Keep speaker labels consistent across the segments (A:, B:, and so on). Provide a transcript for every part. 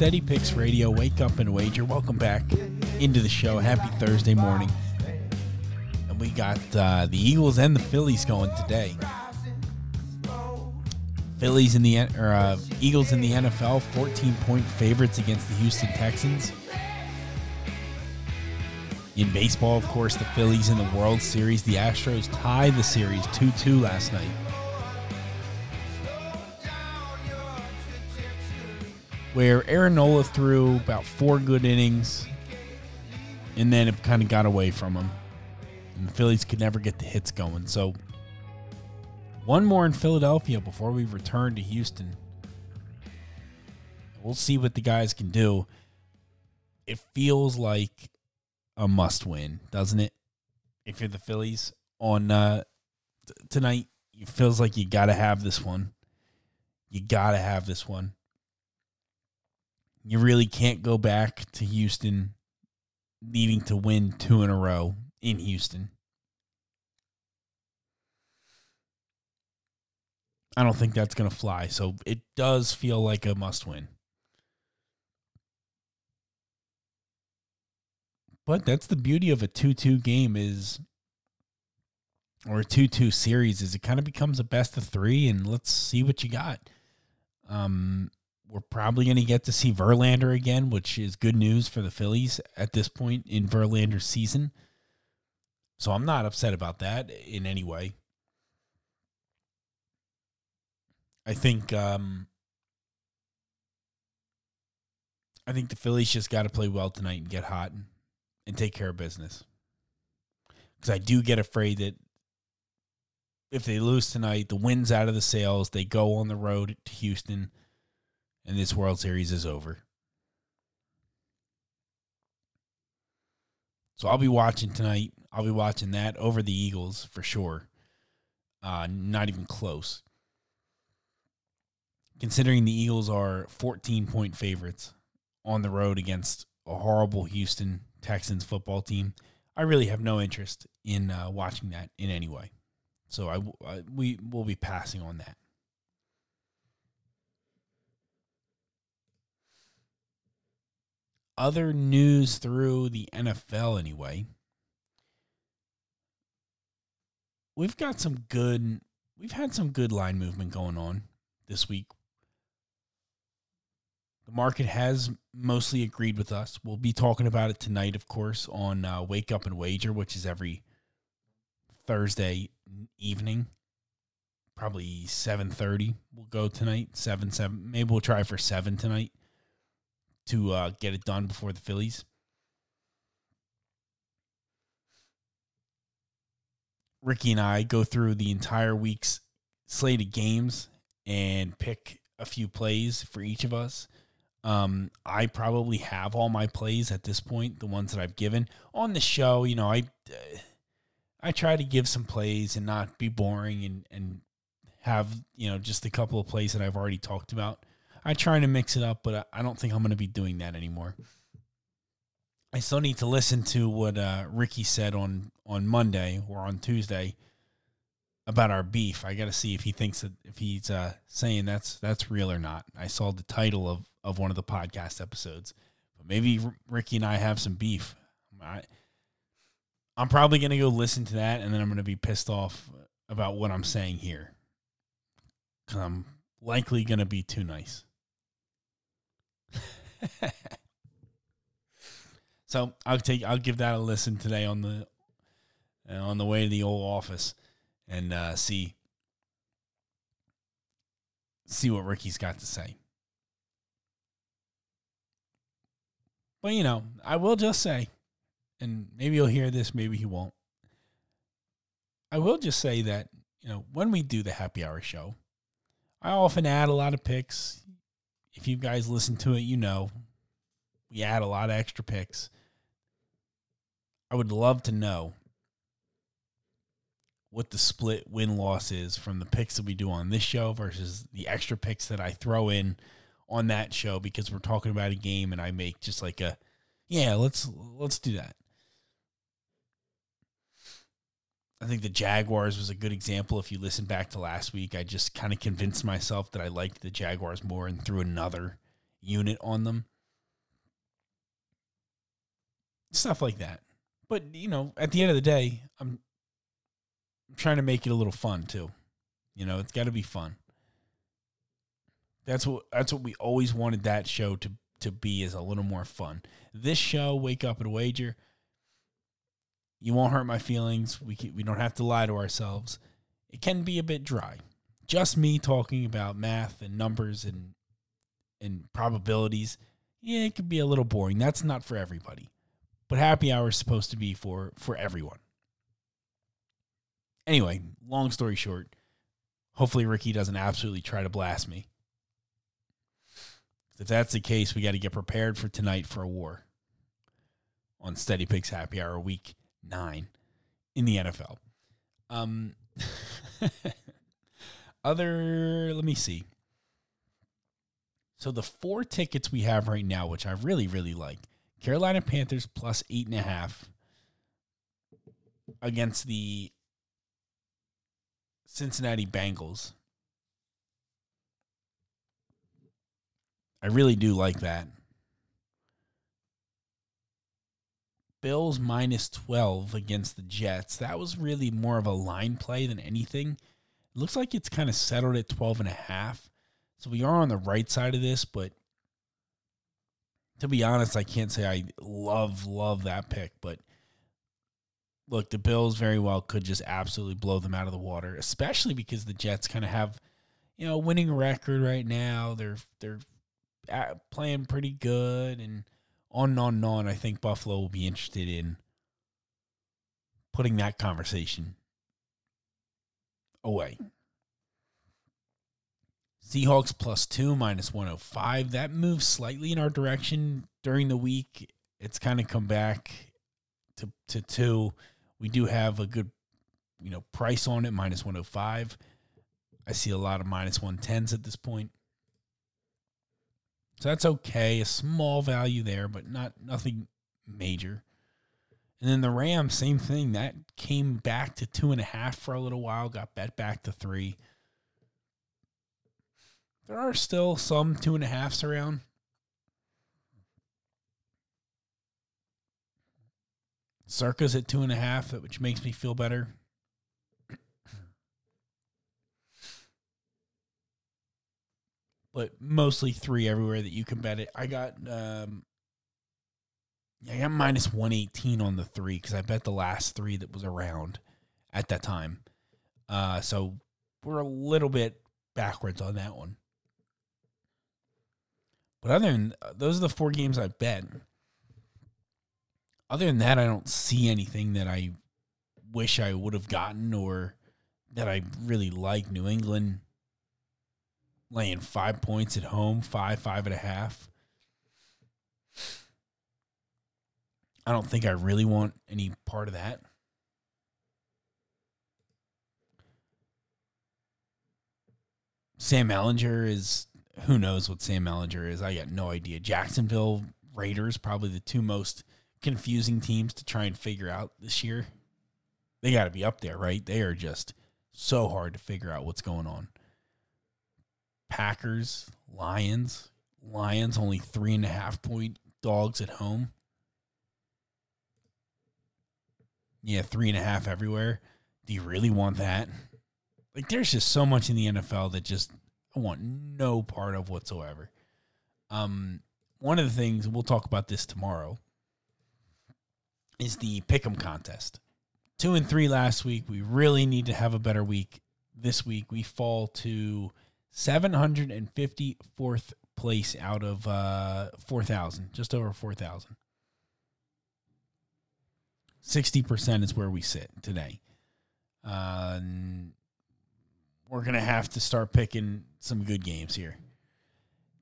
A: Steady Picks Radio. Wake up and wager. Welcome back into the show. Happy Thursday morning. And we got uh, the Eagles and the Phillies going today. Phillies in the or uh, Eagles in the NFL, 14 point favorites against the Houston Texans. In baseball, of course, the Phillies in the World Series. The Astros tied the series 2 2 last night. Where Aaron Nola threw about four good innings and then it kind of got away from him. And the Phillies could never get the hits going. So, one more in Philadelphia before we return to Houston. We'll see what the guys can do. It feels like a must win, doesn't it? If you're the Phillies on uh, t- tonight, it feels like you got to have this one. You got to have this one you really can't go back to Houston needing to win two in a row in Houston. I don't think that's going to fly. So it does feel like a must win. But that's the beauty of a 2-2 game is or a 2-2 series is it kind of becomes a best of 3 and let's see what you got. Um we're probably going to get to see Verlander again, which is good news for the Phillies at this point in Verlander's season. So I'm not upset about that in any way. I think um, I think the Phillies just got to play well tonight and get hot and, and take care of business. Because I do get afraid that if they lose tonight, the wind's out of the sails. They go on the road to Houston and this World Series is over. So I'll be watching tonight. I'll be watching that over the Eagles for sure. Uh, not even close. Considering the Eagles are 14 point favorites on the road against a horrible Houston Texans football team, I really have no interest in uh, watching that in any way. So I, I we will be passing on that. Other news through the NFL anyway. We've got some good we've had some good line movement going on this week. The market has mostly agreed with us. We'll be talking about it tonight, of course, on uh, Wake Up and Wager, which is every Thursday evening, probably seven thirty. We'll go tonight, seven seven. Maybe we'll try for seven tonight to uh, get it done before the Phillies. Ricky and I go through the entire week's slate of games and pick a few plays for each of us. Um, I probably have all my plays at this point, the ones that I've given on the show. You know, I uh, I try to give some plays and not be boring and and have you know just a couple of plays that I've already talked about. I try to mix it up, but I don't think I'm going to be doing that anymore. I still need to listen to what uh, Ricky said on on Monday or on Tuesday about our beef. I got to see if he thinks that if he's uh, saying that's that's real or not. I saw the title of of one of the podcast episodes, but maybe Ricky and I have some beef. I, I'm probably going to go listen to that, and then I'm going to be pissed off about what I'm saying here because I'm likely going to be too nice. So I'll take I'll give that a listen today on the uh, on the way to the old office and uh, see see what Ricky's got to say. But you know, I will just say, and maybe you'll hear this, maybe he won't. I will just say that, you know, when we do the happy hour show, I often add a lot of picks. If you guys listen to it, you know we add a lot of extra picks. I would love to know what the split win loss is from the picks that we do on this show versus the extra picks that I throw in on that show because we're talking about a game and I make just like a yeah, let's let's do that. I think the Jaguars was a good example. If you listen back to last week, I just kind of convinced myself that I liked the Jaguars more and threw another unit on them. Stuff like that. But, you know, at the end of the day, I'm trying to make it a little fun too. You know, it's got to be fun. That's what that's what we always wanted that show to to be is a little more fun. This show, Wake Up and Wager, you won't hurt my feelings. We can, we don't have to lie to ourselves. It can be a bit dry. Just me talking about math and numbers and and probabilities. Yeah, it could be a little boring. That's not for everybody. But happy hour is supposed to be for for everyone. Anyway, long story short, hopefully Ricky doesn't absolutely try to blast me. If that's the case, we got to get prepared for tonight for a war on Steady Picks Happy Hour week nine in the NFL. Um, other, let me see. So the four tickets we have right now, which I really, really like Carolina Panthers plus eight and a half against the Cincinnati Bengals. I really do like that. Bills minus 12 against the Jets. That was really more of a line play than anything. Looks like it's kind of settled at 12 and a half. So we are on the right side of this, but to be honest, I can't say I love love that pick, but look, the Bills very well could just absolutely blow them out of the water, especially because the Jets kind of have, you know, a winning record right now. They're they're uh, playing pretty good and on and on and on. I think Buffalo will be interested in putting that conversation away. Seahawks plus two, minus 105. That moves slightly in our direction during the week. It's kind of come back to, to two. We do have a good, you know, price on it, minus 105. I see a lot of minus 110s at this point. So that's okay. A small value there, but not nothing major. And then the Rams, same thing. That came back to two and a half for a little while, got bet back to three. There are still some two and a halfs around. Circa's at two and a half, which makes me feel better. But mostly three everywhere that you can bet it. I got um, I got minus one eighteen on the three because I bet the last three that was around at that time. Uh, so we're a little bit backwards on that one. But other than uh, those are the four games I bet. Other than that, I don't see anything that I wish I would have gotten or that I really like. New England laying five points at home, five, five and a half. I don't think I really want any part of that. Sam Ehlinger is who knows what Sam Ehlinger is. I got no idea. Jacksonville Raiders probably the two most confusing teams to try and figure out this year. They got to be up there, right? They are just so hard to figure out what's going on. Packers, Lions. Lions only three and a half point dogs at home. Yeah, three and a half everywhere. Do you really want that? Like, there's just so much in the NFL that just I want no part of whatsoever. Um, one of the things we'll talk about this tomorrow is the pick'em contest. Two and three last week. We really need to have a better week this week. We fall to 754th place out of uh, 4,000, just over 4,000. 60% is where we sit today. Uh, we're going to have to start picking some good games here.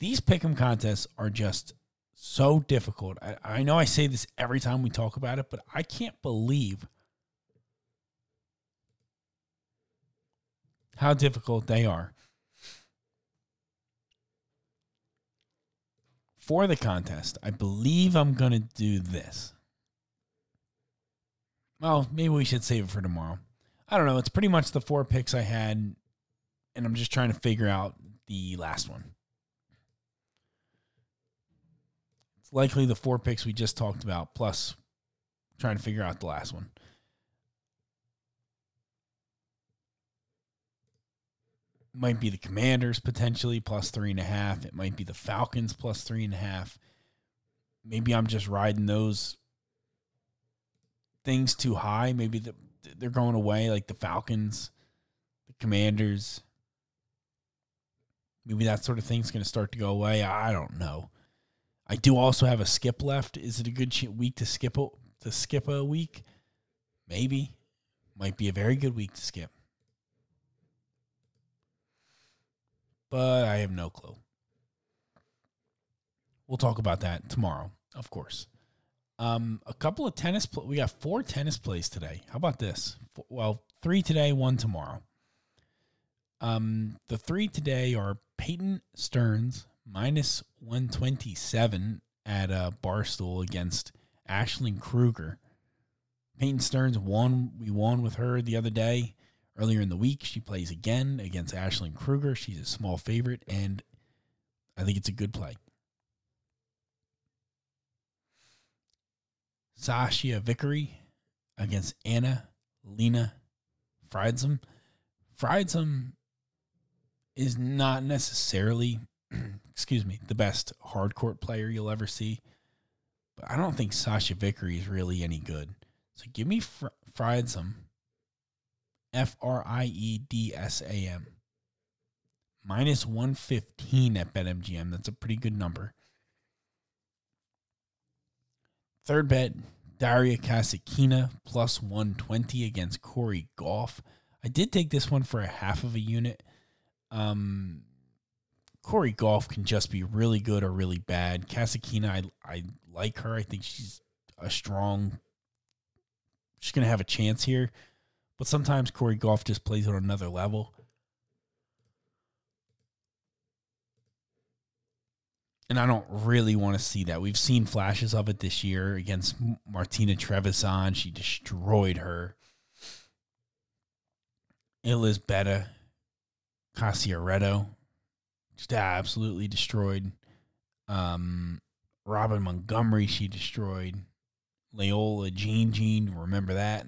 A: These pick 'em contests are just so difficult. I, I know I say this every time we talk about it, but I can't believe how difficult they are. For the contest, I believe I'm going to do this. Well, maybe we should save it for tomorrow. I don't know. It's pretty much the four picks I had, and I'm just trying to figure out the last one. It's likely the four picks we just talked about, plus trying to figure out the last one. Might be the Commanders potentially plus three and a half. It might be the Falcons plus three and a half. Maybe I'm just riding those things too high. Maybe the, they're going away, like the Falcons, the Commanders. Maybe that sort of thing's going to start to go away. I don't know. I do also have a skip left. Is it a good week to skip a, to skip a week? Maybe. Might be a very good week to skip. But I have no clue. We'll talk about that tomorrow, of course. Um, a couple of tennis. Pl- we got four tennis plays today. How about this? Well, three today, one tomorrow. Um, the three today are Peyton Stearns minus one twenty seven at uh, Barstool against Ashley Krueger. Peyton Stearns won. We won with her the other day. Earlier in the week, she plays again against Ashley Krueger. She's a small favorite, and I think it's a good play. Sachia Vickery against Anna Lena Friedsam. Friedsam is not necessarily, excuse me, the best hard court player you'll ever see, but I don't think Sachia Vickery is really any good. So give me Fr- Friedsam, F R I E D S A M, minus 115 at BetMGM. That's a pretty good number. Third bet, Daria Kasatkina plus 120 against Corey Gauff. I did take this one for a half of a unit. Um, Corey Gauff can just be really good or really bad. Kasatkina, I, I like her. I think she's a strong, she's going to have a chance here. But sometimes Corey Gauff just plays on another level. and I don't really want to see that. We've seen flashes of it this year against Martina Trevisan. She destroyed her. Elizabeth Cocciaretto just absolutely destroyed. Um, Robin Montgomery, she destroyed. Leolia Jeanjean, remember that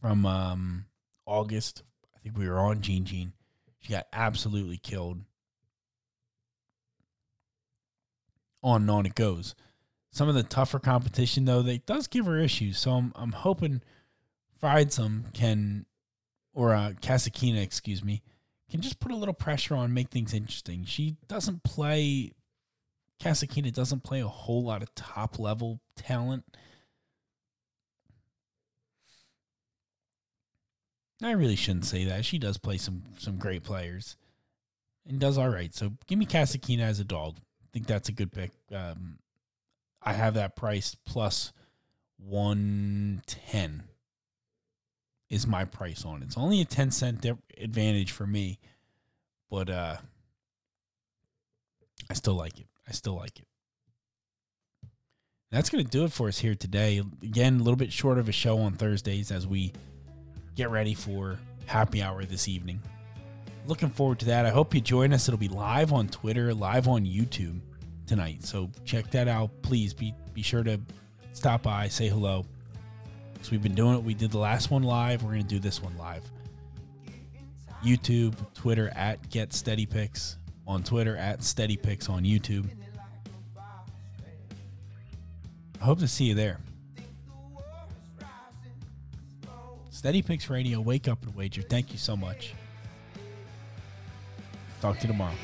A: from um, August? I think we were on Jeanjean. She got absolutely killed. on and on it goes. Some of the tougher competition though, they does give her issues. So I'm I'm hoping Friedsam can or uh excuse me, can just put a little pressure on, make things interesting. She doesn't play Kasatkina doesn't play a whole lot of top level talent. I really shouldn't say that. She does play some some great players and does all right. So give me Kasatkina as a dog I think that's a good pick. Um, I have that price plus 110 is my price on it. It's only a 10 cent advantage for me, but uh, I still like it. I still like it. That's going to do it for us here today. Again, a little bit short of a show on Thursdays as we get ready for happy hour this evening looking forward to that. I hope you join us. It'll be live on Twitter, live on YouTube tonight. So check that out. Please be be sure to stop by, say hello. So we've been doing it. We did the last one live. We're gonna do this one live. YouTube, Twitter at Get Steady Picks on Twitter at Steady Picks on YouTube. I hope to see you there. Steady Picks Radio, wake up and wager. Thank you so much. Talk to you tomorrow.